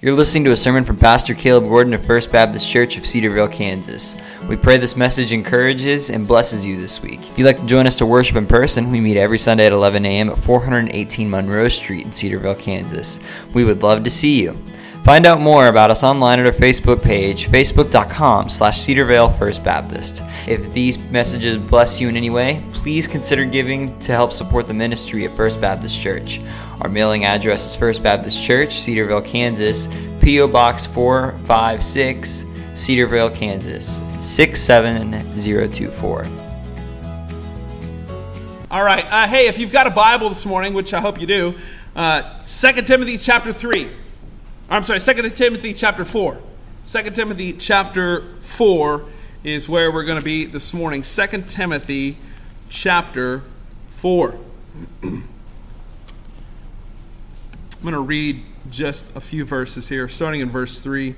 You're listening to a sermon from Pastor Caleb Gordon of First Baptist Church of Cedar Vale, Kansas. We pray this message encourages and blesses you this week. If you'd like to join us to worship in person, we meet every Sunday at 11 a.m. at 418 Monroe Street in Cedar Vale, Kansas. We would love to see you. Find out more about us online at our Facebook page, facebook.com slash Cedarvale First Baptist. If these messages bless you in any way, please consider giving to help support the ministry at First Baptist Church. Our mailing address is First Baptist Church, Cedar Vale, Kansas, P.O. Box 456, Cedar Vale, Kansas 67024. All right. Uh, hey, if you've got a Bible this morning, which I hope you do, uh, 2 Timothy chapter 3. I'm sorry, 2 Timothy chapter 4. 2 Timothy chapter 4 is where we're going to be this morning. 2 Timothy chapter 4. I'm going to read just a few verses here, starting in verse 3.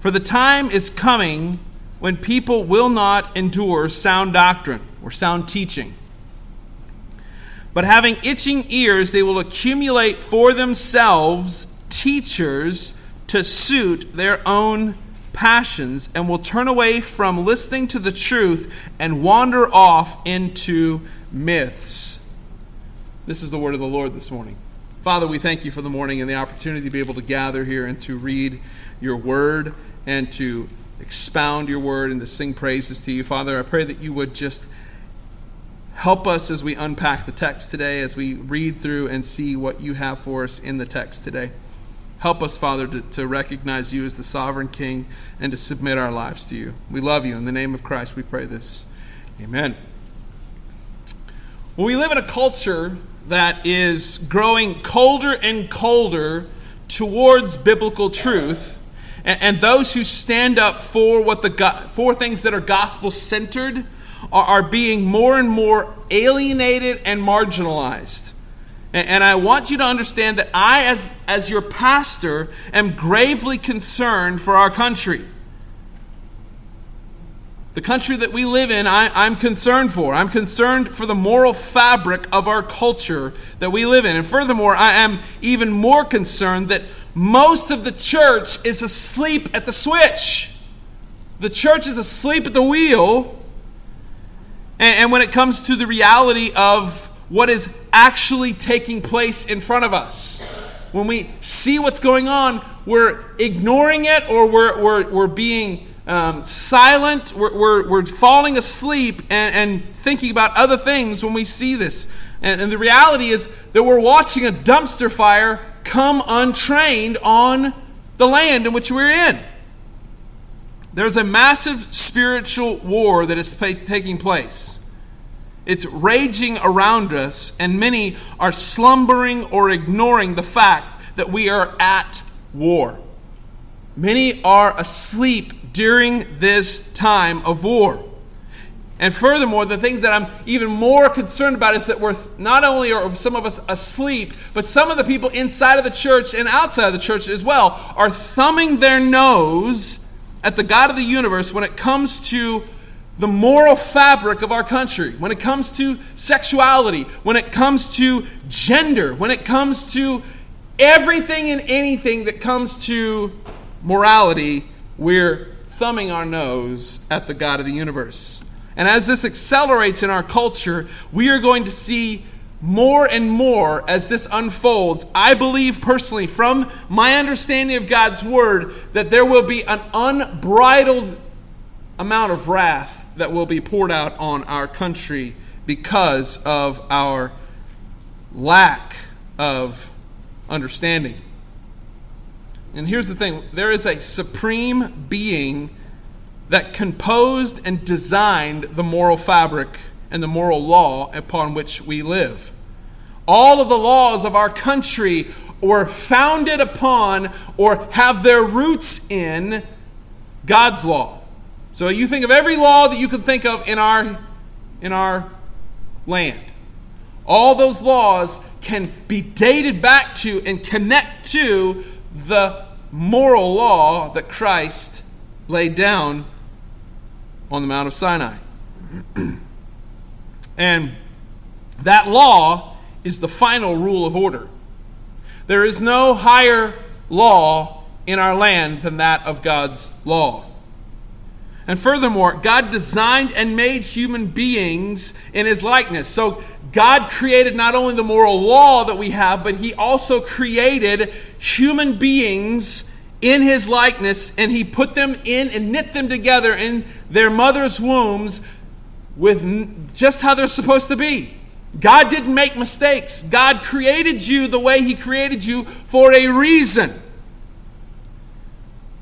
For the time is coming when people will not endure sound doctrine or sound teaching. But having itching ears, they will accumulate for themselves teachers to suit their own passions and will turn away from listening to the truth and wander off into myths. This is the word of the Lord this morning. Father, we thank you for the morning and the opportunity to be able to gather here and to read your word and to expound your word and to sing praises to you. Father, I pray that you would just help us as we unpack the text today, as we read through and see what you have for us in the text today. Help us, Father, to, to recognize you as the sovereign King and to submit our lives to you. We love you. In the name of Christ, we pray this. Amen. Well, we live in a culture that is growing colder and colder towards biblical truth. And, and those who stand up for what the for things that are gospel centered are, are, being more and more alienated and marginalized. And, I want you to understand that I, as, as your pastor, am gravely concerned for our country. The country that we live in, I, am concerned for. I'm concerned for the moral fabric of our culture that we live in. And furthermore, I am even more concerned that most of the church is asleep at the switch. The church is asleep at the wheel. And, and when it comes to the reality of what is actually taking place in front of us, when we see what's going on, we're ignoring it or we're, we're, we're being um, silent, we're, we're, we're, falling asleep and, and, thinking about other things when we see this. And, and the reality is that we're watching a dumpster fire come untrained on the land in which we're in. There's a massive spiritual war that is taking place. It's raging around us, and many are slumbering or ignoring the fact that we are at war. Many are asleep during this time of war. And furthermore, the things that I'm even more concerned about is that we're not only are some of us asleep, but some of the people inside of the church and outside of the church as well are thumbing their nose at the God of the universe when it comes to the moral fabric of our country, when it comes to sexuality, when it comes to gender, when it comes to everything and anything that comes to morality, we're thumbing our nose at the God of the universe. And as this accelerates in our culture, we are going to see more and more as this unfolds. I believe personally, from my understanding of God's word, that there will be an unbridled amount of wrath that will be poured out on our country because of our lack of understanding. And here's the thing there is a supreme being that composed and designed the moral fabric and the moral law upon which we live. All of the laws of our country were founded upon or have their roots in God's law. So you think of every law that you can think of in our in our land. All those laws can be dated back to and connect to the moral law that Christ laid down on the Mount of Sinai. and that law is the final rule of order. There is no higher law in our land than that of God's law. And furthermore, God designed and made human beings in his likeness. So God created not only the moral law that we have, but he also created human beings in his likeness, and he put them in and knit them together in their mother's wombs with just how they're supposed to be. God didn't make mistakes. God created you the way he created you for a reason.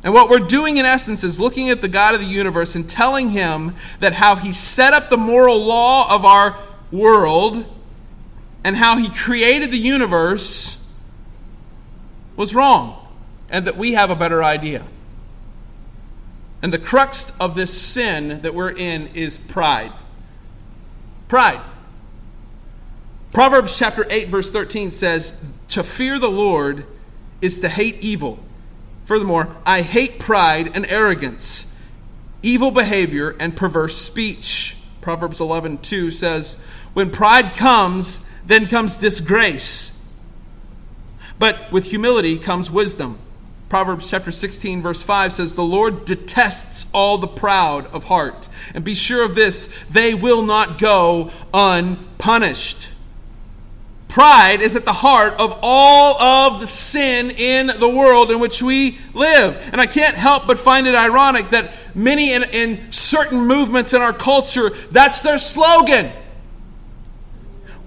And what we're doing in essence is looking at the God of the universe and telling him that how he set up the moral law of our world and how he created the universe was wrong and that we have a better idea. And the crux of this sin that we're in is pride. Pride. Proverbs chapter 8 verse 13 says, "To fear the Lord is to hate evil." Furthermore, I hate pride and arrogance, evil behavior and perverse speech. Proverbs 11:2 says, "When pride comes, then comes disgrace. But with humility comes wisdom." Proverbs chapter 16, verse 5 says, The Lord detests all the proud of heart. And be sure of this, they will not go unpunished. Pride is at the heart of all of the sin in the world in which we live. And I can't help but find it ironic that many in, in certain movements in our culture, that's their slogan.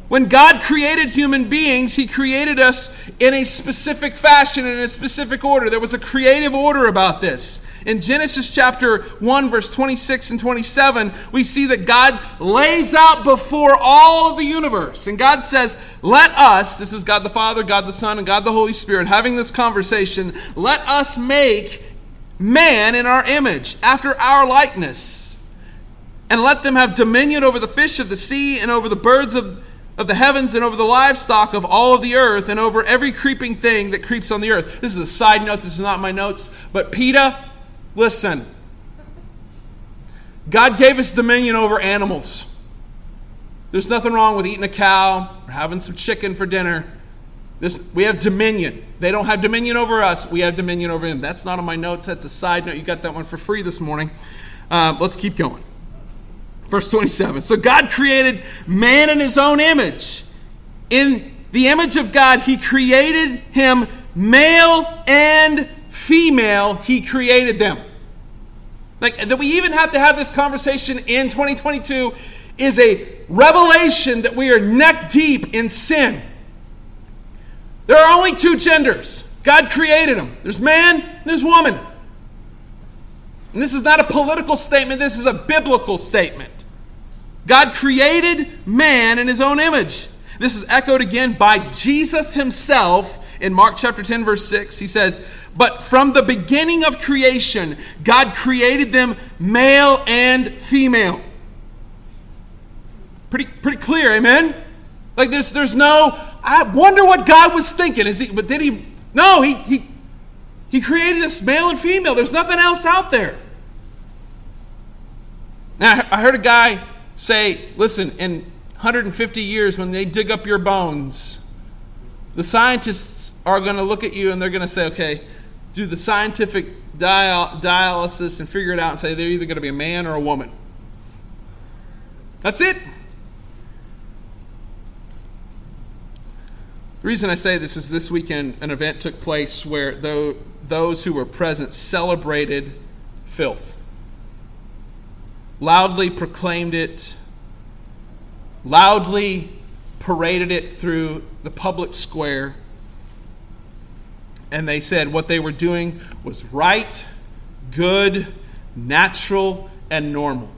When God created human beings, He created us in a specific fashion, in a specific order. There was a creative order about this. In Genesis chapter 1, verse 26 and 27, we see that God lays out before all of the universe. And God says, Let us, this is God the Father, God the Son, and God the Holy Spirit, having this conversation, let us make man in our image, after our likeness, and let them have dominion over the fish of the sea and over the birds of of the heavens and over the livestock of all of the earth and over every creeping thing that creeps on the earth. This is a side note, this is not my notes, but PETA, listen. God gave us dominion over animals. There's nothing wrong with eating a cow or having some chicken for dinner. This, we have dominion. They don't have dominion over us. We have dominion over them. That's not on my notes. That's a side note. You got that one for free this morning. Uh, let's keep going. Verse 27. So God created man in his own image. In the image of God, he created him male and female, he created them. Like that we even have to have this conversation in 2022 is a revelation that we are neck deep in sin. There are only two genders. God created them. There's man, there's woman. And this is not a political statement, this is a biblical statement. God created man in his own image. This is echoed again by Jesus himself in Mark chapter 10, verse 6. He says, But from the beginning of creation, God created them male and female. Pretty, pretty clear, amen? Like there's there's no, I wonder what God was thinking. Is he but did he no, he he he created us male and female. There's nothing else out there. Now, I heard a guy say, listen, in 150 years, when they dig up your bones, the scientists are going to look at you and they're going to say, okay, do the scientific dial- dialysis and figure it out and say they're either going to be a man or a woman. That's it. The reason I say this is this weekend an event took place where those who were present celebrated filth loudly proclaimed it, loudly paraded it through the public square. And they said what they were doing was right, good, natural, and normal.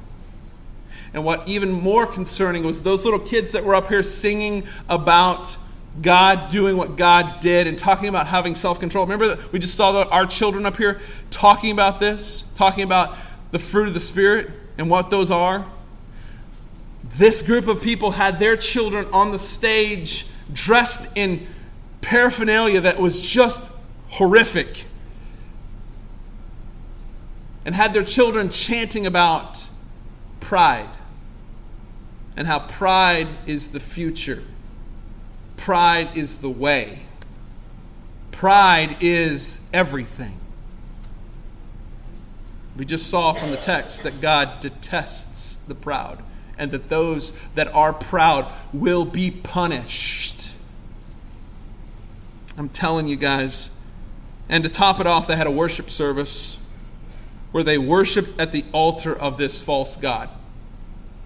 And what even more concerning was those little kids that were up here singing about God doing what God did and talking about having self control. Remember that we just saw the, our children up here talking about this, talking about the fruit of the Spirit and what those are. This group of people had their children on the stage dressed in paraphernalia that was just horrific and had their children chanting about pride and how pride is the future, pride is the way. Pride is everything. We just saw from the text that God detests the proud and that those that are proud will be punished. I'm telling you guys. And to top it off, they had a worship service where they worshiped at the altar of this false God.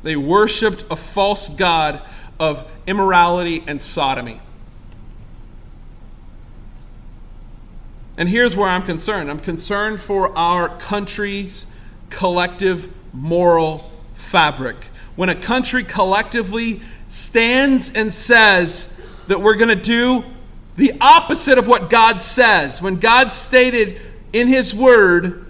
They worshiped a false God of immorality and sodomy. And here's where I'm concerned I'm concerned for our country's collective moral fabric. When a country collectively stands and says that we're going to do the opposite of what God says, when God stated in His Word,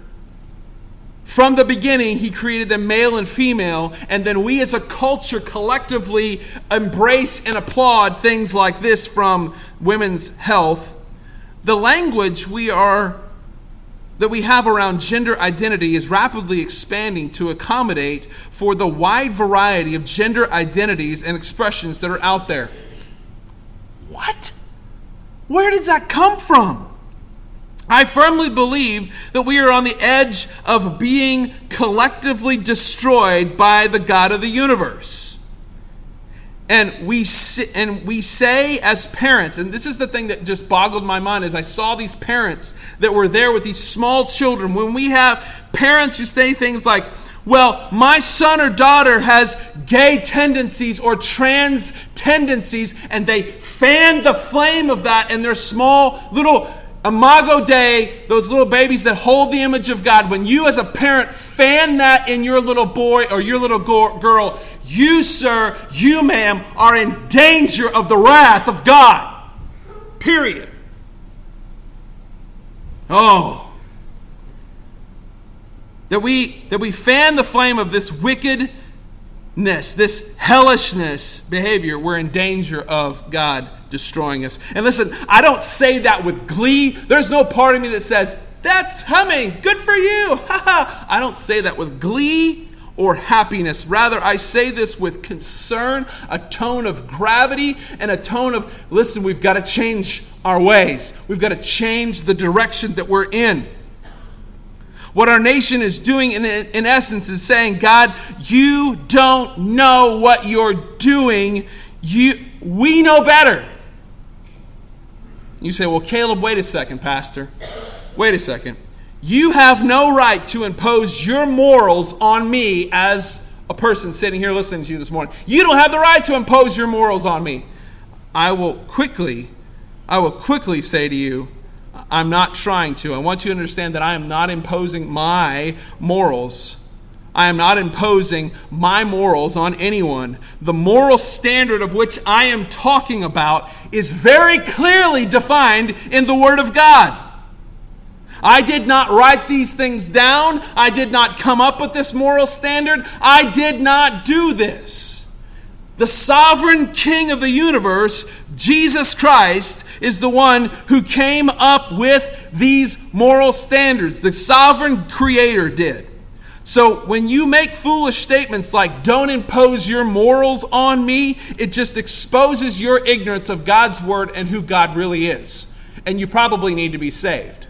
from the beginning, he created them male and female, and then we as a culture collectively embrace and applaud things like this from women's health. The language we are that we have around gender identity is rapidly expanding to accommodate for the wide variety of gender identities and expressions that are out there. What? Where does that come from? I firmly believe that we are on the edge of being collectively destroyed by the God of the universe. And we, and we say as parents, and this is the thing that just boggled my mind as I saw these parents that were there with these small children. When we have parents who say things like, well, my son or daughter has gay tendencies or trans tendencies, and they fan the flame of that in their small little Imago Dei, those little babies that hold the image of God, when you as a parent fan that in your little boy or your little girl, you, sir, you, ma'am, are in danger of the wrath of God. Period. Oh. That we, that we fan the flame of this wickedness, this hellishness behavior, we're in danger of God destroying us. And listen, I don't say that with glee. There's no part of me that says, that's humming, good for you. I don't say that with glee or happiness. Rather, I say this with concern, a tone of gravity, and a tone of, listen, we've got to change our ways. We've got to change the direction that we're in. What our nation is doing, in, in essence, is saying, God, you don't know what you're doing. You, we know better. You say, well, Caleb, wait a second, Pastor. Wait a second. You have no right to impose your morals on me as a person sitting here listening to you this morning. You don't have the right to impose your morals on me. I will quickly, I will quickly say to you, I'm not trying to. I want you to understand that I am not imposing my morals I am not imposing my morals on anyone. The moral standard of which I am talking about is very clearly defined in the Word of God. I did not write these things down. I did not come up with this moral standard. I did not do this. The sovereign King of the universe, Jesus Christ, is the one who came up with these moral standards. The sovereign Creator did. So when you make foolish statements like, don't impose your morals on me, it just exposes your ignorance of God's word and who God really is. And you probably need to be saved.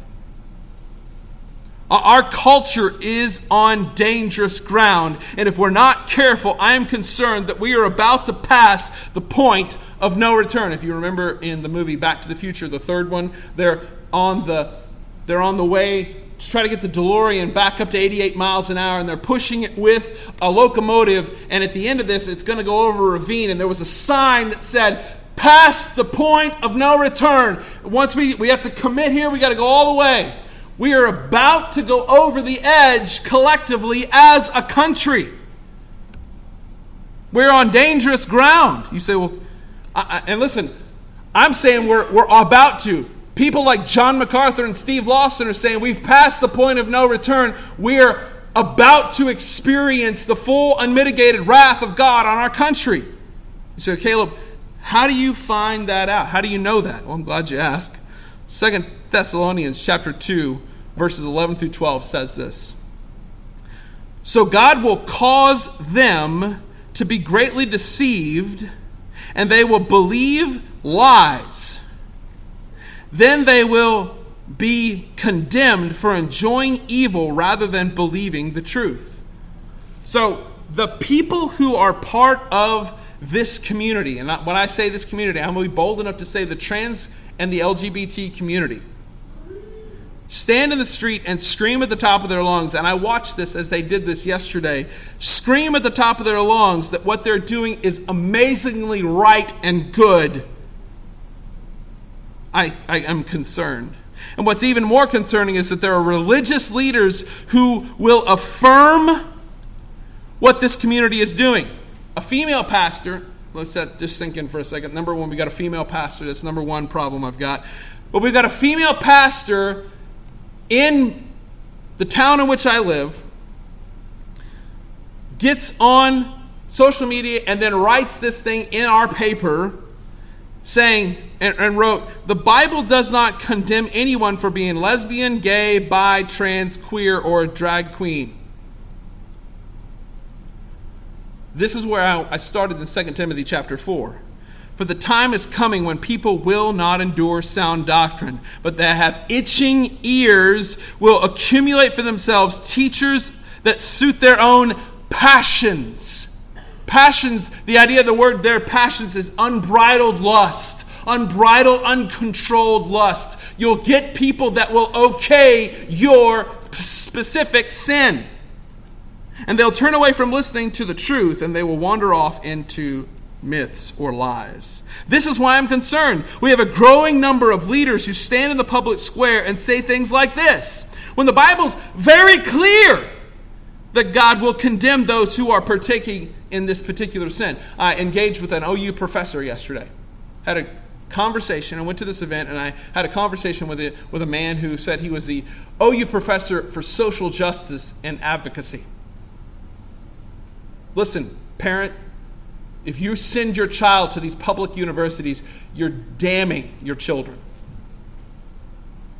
Uh, our culture is on dangerous ground, and if we're not careful, I am concerned that we are about to pass the point of no return. If you remember in the movie Back to the Future, the third one, they're on the they're on the way to try to get the DeLorean back up to 88 miles an hour, and they're pushing it with a locomotive. And at the end of this, it's going to go over a ravine, and there was a sign that said, Past the point of no return. Once we, we have to commit here, we got to go all the way. We are about to go over the edge collectively as a country. We're on dangerous ground. You say, well, I, I, and listen, I'm saying we're, we're about to. People like John MacArthur and Steve Lawson are saying we've passed the point of no return. We're about to experience the full unmitigated wrath of God on our country. Say, Caleb, how do you find that out? How do you know that? Well, I'm glad you asked. Second Thessalonians chapter 2, verses 11 through 12 says this. So God will cause them to be greatly deceived, and they will believe lies then they will be condemned for enjoying evil rather than believing the truth. So, the people who are part of this community, and when I say this community, I'm going to be bold enough to say the trans and the LGBT community, stand in the street and scream at the top of their lungs. And I watched this as they did this yesterday. Scream at the top of their lungs that what they're doing is amazingly right and good. I, I am concerned. And what's even more concerning is that there are religious leaders who will affirm what this community is doing. A female pastor, let's let just sink in for a second. Number one, we got a female pastor. That's number one problem I've got. But we've got a female pastor in the town in which I live, gets on social media and then writes this thing in our paper saying, and, and, wrote, The Bible does not condemn anyone for being lesbian, gay, bi, trans, queer, or drag queen. This is where I, I started in 2 Timothy chapter 4. For the time is coming when people will not endure sound doctrine, but that have itching ears will accumulate for themselves teachers that suit their own passions Passions, the idea of the word their passions, is unbridled lust, unbridled, uncontrolled lust. You'll get people that will okay your specific sin. And they'll turn away from listening to the truth and they will wander off into myths or lies. This is why I'm concerned. We have a growing number of leaders who stand in the public square and say things like this when the Bible's very clear that God will condemn those who are partaking in this particular sin. I engaged with an OU professor yesterday. Had a conversation. I went to this event and I had a conversation with a, with a man who said he was the OU professor for social justice and advocacy. Listen, parent, if you send your child to these public universities, you're damning your children.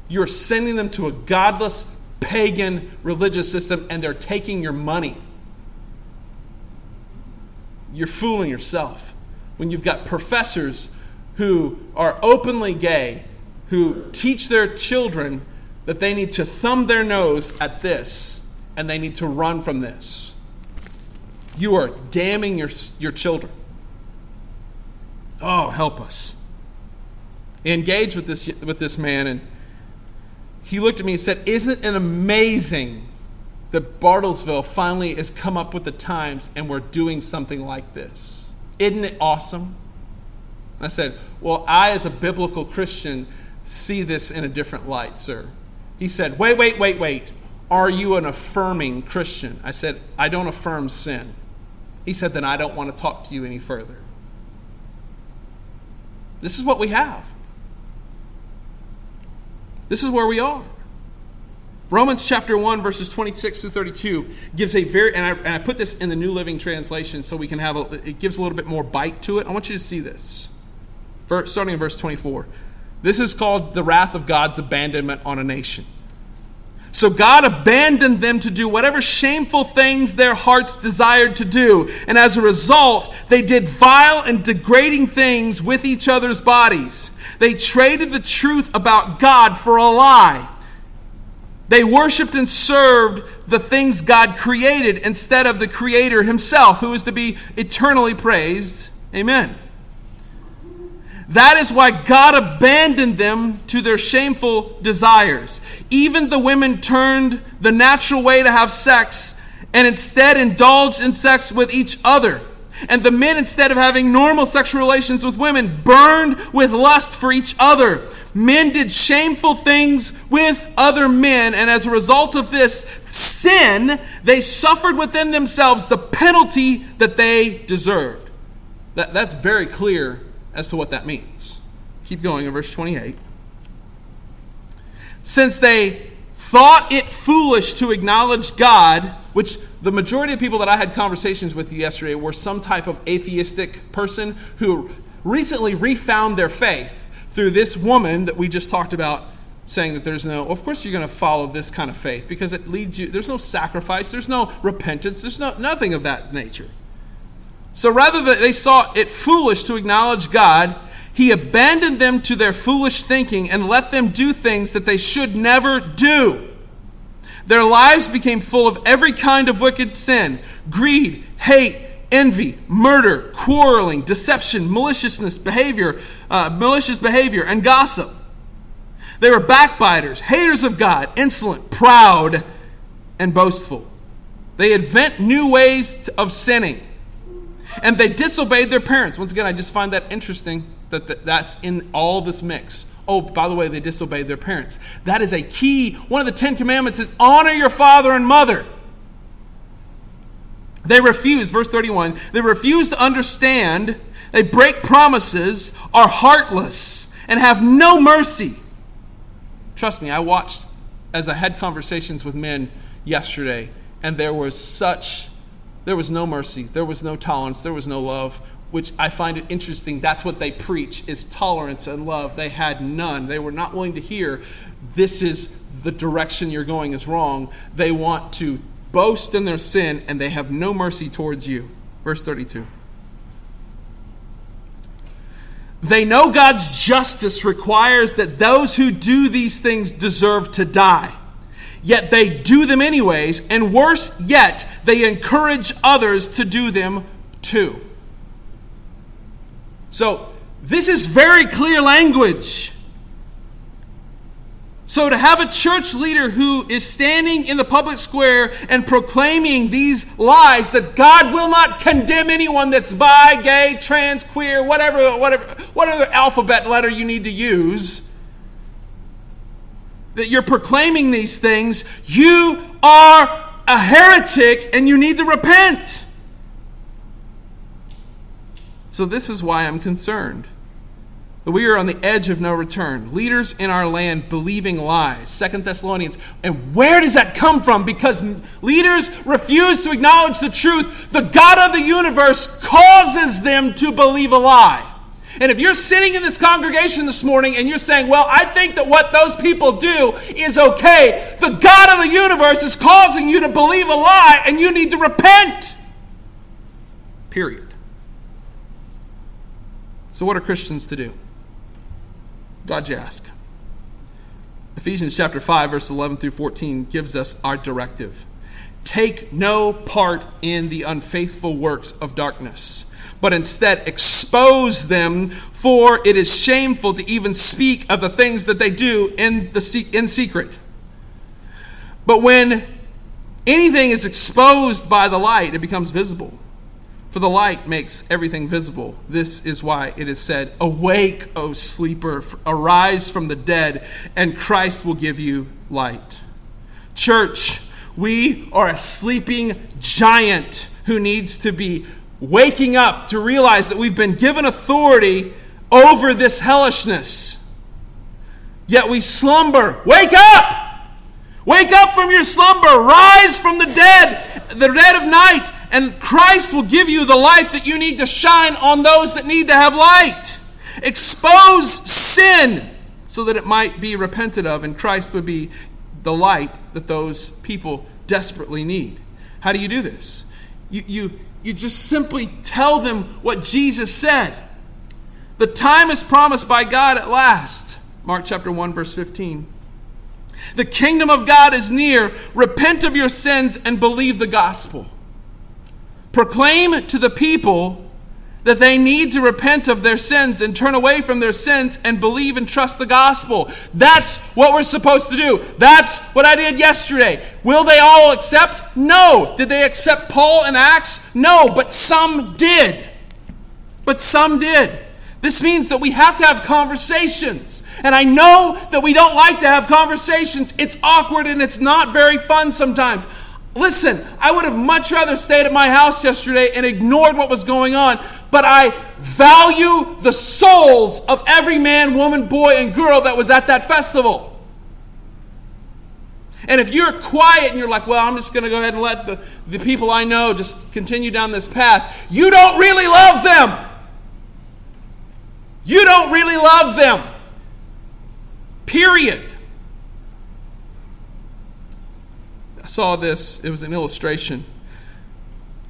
You're sending them to a godless, pagan religious system, and they're taking your money you're fooling yourself when you've got professors who are openly gay, who teach their children that they need to thumb their nose at this and they need to run from this. You are damning your, your children. Oh, help us. engaged with this, with this man, and he looked at me and said, Isn't it amazing that Bartlesville finally has come up with the times and we're doing something like this. Isn't it awesome? I said, Well, I, as a biblical Christian, see this in a different light, sir. He said, Wait, wait, wait, wait. Are you an affirming Christian? I said, I don't affirm sin. He said, Then I don't want to talk to you any further. This is what we have. This is where we are. Romans chapter 1, verses 26 through 32 gives a very, and I, and I, put this in the New Living Translation so we can have a, it gives a little bit more bite to it. I want you to see this. Verse, starting in verse 24. This is called the wrath of God's abandonment on a nation. So God abandoned them to do whatever shameful things their hearts desired to do. And as a result, they did vile and degrading things with each other's bodies. They traded the truth about God for a lie they worshiped and served the things God created instead of the Creator Himself, who is to be eternally praised. Amen. That is why God abandoned them to their shameful desires. Even the women turned the natural way to have sex and instead indulged in sex with each other. And the men, instead of having normal sexual relations with women, burned with lust for each other men did shameful things with other men, and as a result of this sin, they suffered within themselves the penalty that they deserved. That, that's very clear as to what that means. Keep going in verse 28. Since they thought it foolish to acknowledge God, which the majority of people that I had conversations with yesterday were some type of atheistic person who recently refound their faith through this woman that we just talked about saying that there's no of course you're going to follow this kind of faith because it leads you there's no sacrifice there's no repentance there's no nothing of that nature so rather that they saw it foolish to acknowledge god He abandoned them to their foolish thinking and let them do things that they should never do. Their lives became full of every kind of wicked sin greed, hate, envy, murder, quarreling, deception, maliciousness, behavior, uh, malicious behavior, and gossip. They were backbiters, haters of God, insolent, proud, and boastful. They invent new ways of sinning. And they disobeyed their parents. Once again, I just find that interesting that that's in all this mix. Oh, by the way, they disobeyed their parents. That is a key. One of the Ten Commandments is honor your father and mother. They refuse, verse 31, they refuse to understand, they break promises, are heartless, and have no mercy. Trust me, I watched as I had conversations with men yesterday, and there was such, there was no mercy, there was no tolerance, there was no love, which I find it interesting. That's what they preach is tolerance and love. They had none. They were not willing to hear this is the direction you're going is wrong. They want to boast in their sin and they have no mercy towards you. Verse 32. They know God's justice requires that those who do these things deserve to die. Yet they do them anyways, and worse yet, they encourage others to do them too. So, this is very clear language. So, to have a church leader who is standing in the public square and proclaiming these lies that God will not condemn anyone that's bi, gay, trans, queer, whatever, whatever, whatever alphabet letter you need to use, that you're proclaiming these things, you are a heretic and you need to repent. So, this is why I'm concerned that we are on the edge of no return. Leaders in our land believing lies. Second Thessalonians. And where does that come from? Because leaders refuse to acknowledge the truth. The God of the universe causes them to believe a lie. And if you're sitting in this congregation this morning and you're saying, Well, I think that what those people do is okay, the God of the universe is causing you to believe a lie and you need to repent. Period. So, what are Christians to do? Glad you ask. Ephesians chapter 5, verse 11 through 14 gives us our directive. Take no part in the unfaithful works of darkness, but instead expose them, for it is shameful to even speak of the things that they do in, the, in secret. But when anything is exposed by the light, it becomes visible. For the light makes everything visible. This is why it is said, Awake, O sleeper, arise from the dead, and Christ will give you light. Church, we are a sleeping giant who needs to be waking up to realize that we've been given authority over this hellishness. Yet we slumber. Wake up! Wake up from your slumber. Rise from the dead, the dead of night and Christ will give you the light that you need to shine on those that need to have light. Expose sin so that it might be repented of, and Christ would be the light that those people desperately need. How do you do this? You, you, you just simply tell them what Jesus said. The time is promised by God at last. Mark chapter 1, verse 15. The kingdom of God is near. Repent of your sins and believe the gospel. Proclaim to the people that they need to repent of their sins and turn away from their sins and believe and trust the gospel. That's what we're supposed to do. That's what I did yesterday. Will they all accept? No. Did they accept Paul and Acts? No, but some did. But some did. This means that we have to have conversations. And I know that we don't like to have conversations. It's awkward and it's not very fun sometimes. Listen, I would have much rather stayed at my house yesterday and ignored what was going on, but I value the souls of every man, woman, boy, and girl that was at that festival. And if you're quiet and you're like, well, I'm just going to go ahead and let the, the people I know just continue down this path, you don't really love them. You don't really love them. Period. I saw this, it was an illustration.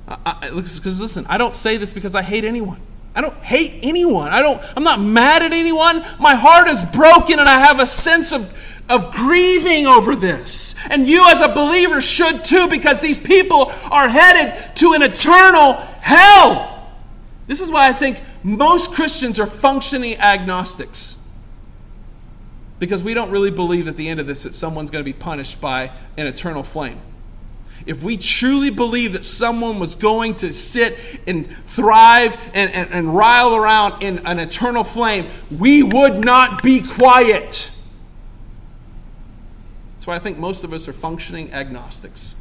Because listen, I don't say this because I hate anyone. I don't hate anyone. I don't, I'm not mad at anyone. My heart is broken and I have a sense of, of grieving over this. And you, as a believer, should too, because these people are headed to an eternal hell. This is why I think most Christians are functioning agnostics. Because we don't really believe at the end of this that someone's going to be punished by an eternal flame if we truly believe that someone was going to sit and thrive and, and, and rile around in an eternal flame, we would not be quiet. Why I think most of us are functioning agnostics.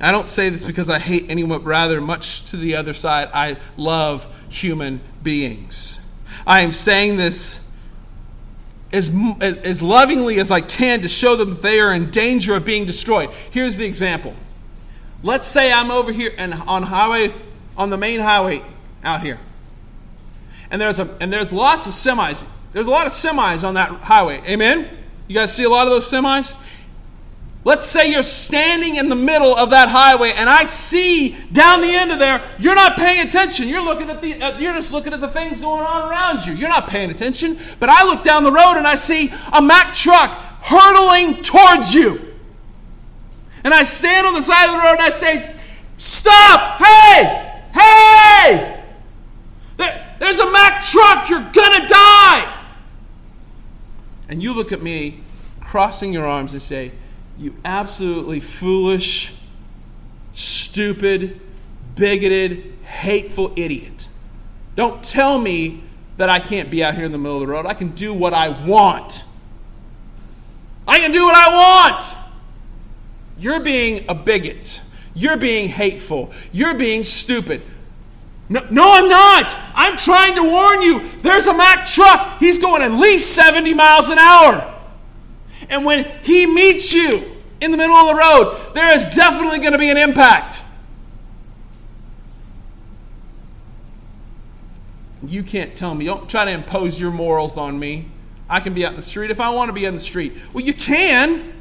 I don't say this because I hate anyone, but rather, much to the other side, I love human beings. I am saying this as, as, as lovingly as I can to show them they are in danger of being destroyed. Here's the example. Let's say I'm over here and on highway, on the main highway out here. And there's, a, and there's lots of semis. There's a lot of semis on that highway. Amen? You guys see a lot of those semis? Let's say you're standing in the middle of that highway and I see down the end of there, you're not paying attention. You're looking at the uh, you're just looking at the things going on around you. You're not paying attention. But I look down the road and I see a Mack truck hurtling towards you. And I stand on the side of the road and I say, "Stop! Hey! Hey! There, there's a Mack truck. You're going to die." And you look at me crossing your arms and say, you absolutely foolish, stupid, bigoted, hateful idiot. Don't tell me that I can't be out here in the middle of the road. I can do what I want. I can do what I want. You're being a bigot. You're being hateful. You're being stupid. No, no, I'm not. I'm trying to warn you. There's a Mack truck. He's going at least 70 miles an hour. And when he meets you in the middle of the road, there is definitely going to be an impact. You can't tell me. Don't try to impose your morals on me. I can be out in the street if I want to be in the street. Well, you can.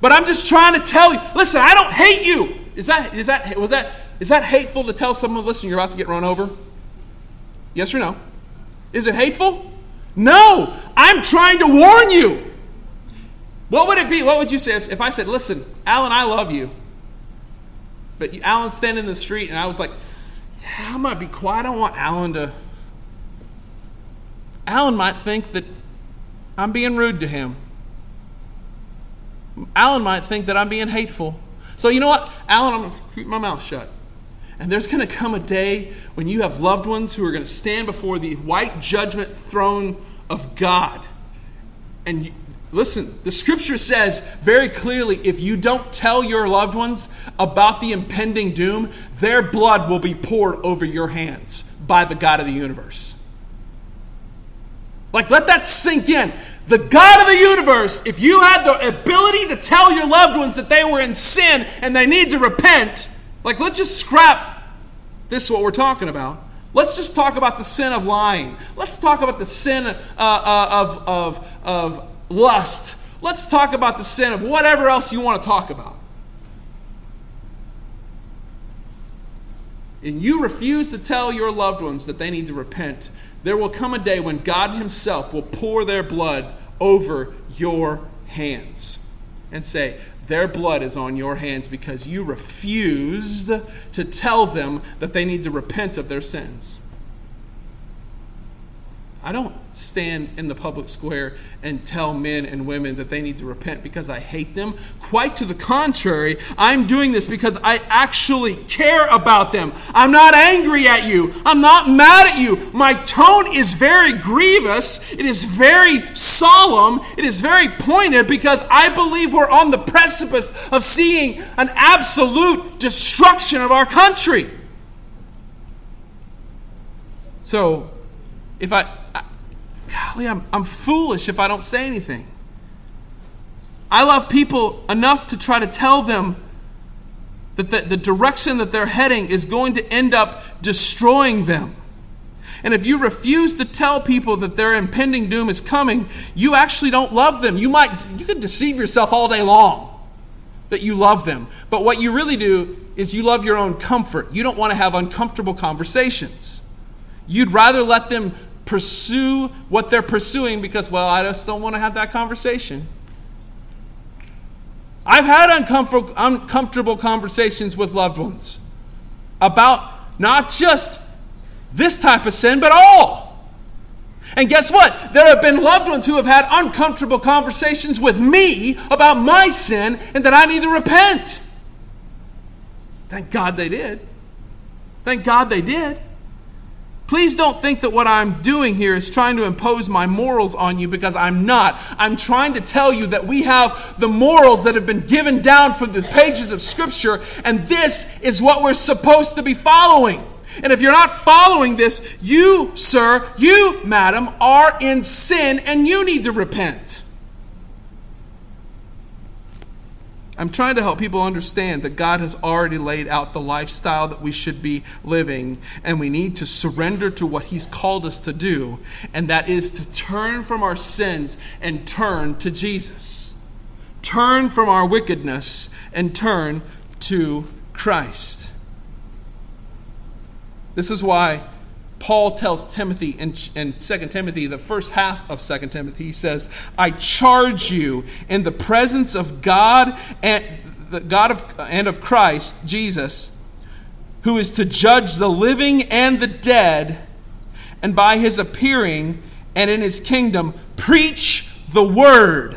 But I'm just trying to tell you. Listen, I don't hate you. Is that is that was that is that hateful to tell someone, listen, you're about to get run over? Yes or no? Is it hateful? No. I'm trying to warn you. What would it be? What would you say if, if I said, listen, Alan, I love you. But you, Alan's standing in the street, and I was like, yeah, I might be quiet. I don't want Alan to. Alan might think that I'm being rude to him. Alan might think that I'm being hateful. So, you know what? Alan, I'm going to keep my mouth shut. And there's going to come a day when you have loved ones who are going to stand before the white judgment throne of God. And Listen, the scripture says very clearly if you don't tell your loved ones about the impending doom, their blood will be poured over your hands by the God of the universe. Like, let that sink in. The God of the universe, if you had the ability to tell your loved ones that they were in sin and they need to repent, like, let's just scrap this, is what we're talking about. Let's just talk about the sin of lying. Let's talk about the sin uh, uh, of, of, of lust. Let's talk about the sin of whatever else you want to talk about. And you refuse to tell your loved ones that they need to repent, there will come a day when God Himself will pour their blood over your hands and say, Their blood is on your hands because you refused to tell them that they need to repent of their sins. I don't stand in the public square and tell men and women that they need to repent because I hate them. Quite to the contrary, I'm doing this because I actually care about them. I'm not angry at you. I'm not mad at you. My tone is very grievous. It is very solemn. It is very pointed because I believe we're on the precipice of seeing an absolute destruction of our country. So, if I golly, I'm, I'm foolish if I don't say anything. I love people enough to try to tell them that the, the direction that they're heading is going to end up destroying them. And if you refuse to tell people that their impending doom is coming, you actually don't love them. You might you can deceive yourself all day long that you love them. But what you really do is you love your own comfort. You don't want to have uncomfortable conversations. You'd rather let them pursue what they're pursuing because, well, I just don't want to have that conversation. I've had uncomfortable, conversations with loved ones about not just this type of sin, but all. And guess what? There have been loved ones who have had uncomfortable conversations with me about my sin and that I need to repent. Thank God they did. Thank God they did. Please don't think that what I'm doing here is trying to impose my morals on you because I'm not. I'm trying to tell you that we have the morals that have been given down from the pages of Scripture, and this is what we're supposed to be following. And if you're not following this, you, sir, you, madam, are in sin and you need to repent. I'm trying to help people understand that God has already laid out the lifestyle that we should be living, and we need to surrender to what He's called us to do, and that is to turn from our sins and turn to Jesus. Turn from our wickedness and turn to Christ. This is why Paul tells Timothy in, in 2 Timothy, the first half of 2 Timothy, he says, I charge you in the presence of God and the God of, and of Christ, Jesus, who is to judge the living and the dead, and by his appearing and in his kingdom, preach the word.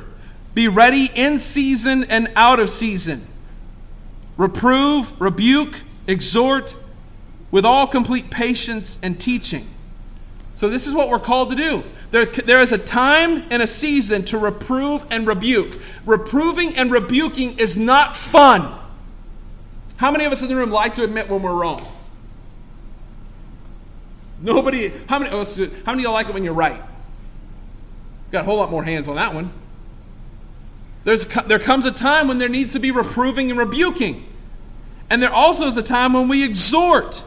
Be ready in season and out of season. Reprove, rebuke, exhort, with all complete patience and teaching. So, this is what we're called to do. There, there is a time and a season to reprove and rebuke. Reproving and rebuking is not fun. How many of us in the room like to admit when we're wrong? Nobody. How many? How many of you like it when you're right? Got a whole lot more hands on that one. There's, there comes a time when there needs to be reproving and rebuking. And there also is a time when we exhort.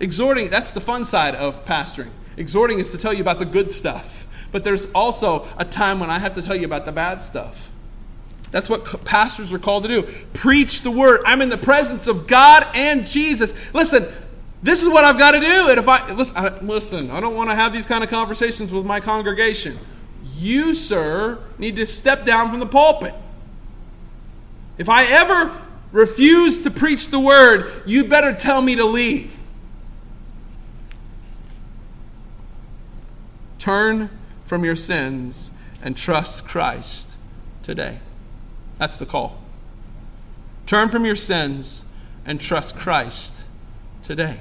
Exhorting, that's the fun side of pastoring. Exhorting is to tell you about the good stuff. But there's also a time when I have to tell you about the bad stuff. That's what pastors are called to do. Preach the word. I'm in the presence of God and Jesus. Listen, this is what I've got to do. And if I listen, I, listen, I don't want to have these kind of conversations with my congregation. You, sir, need to step down from the pulpit. If I ever refuse to preach the word, you better tell me to leave. Turn from your sins and trust Christ today. That's the call. Turn from your sins and trust Christ today.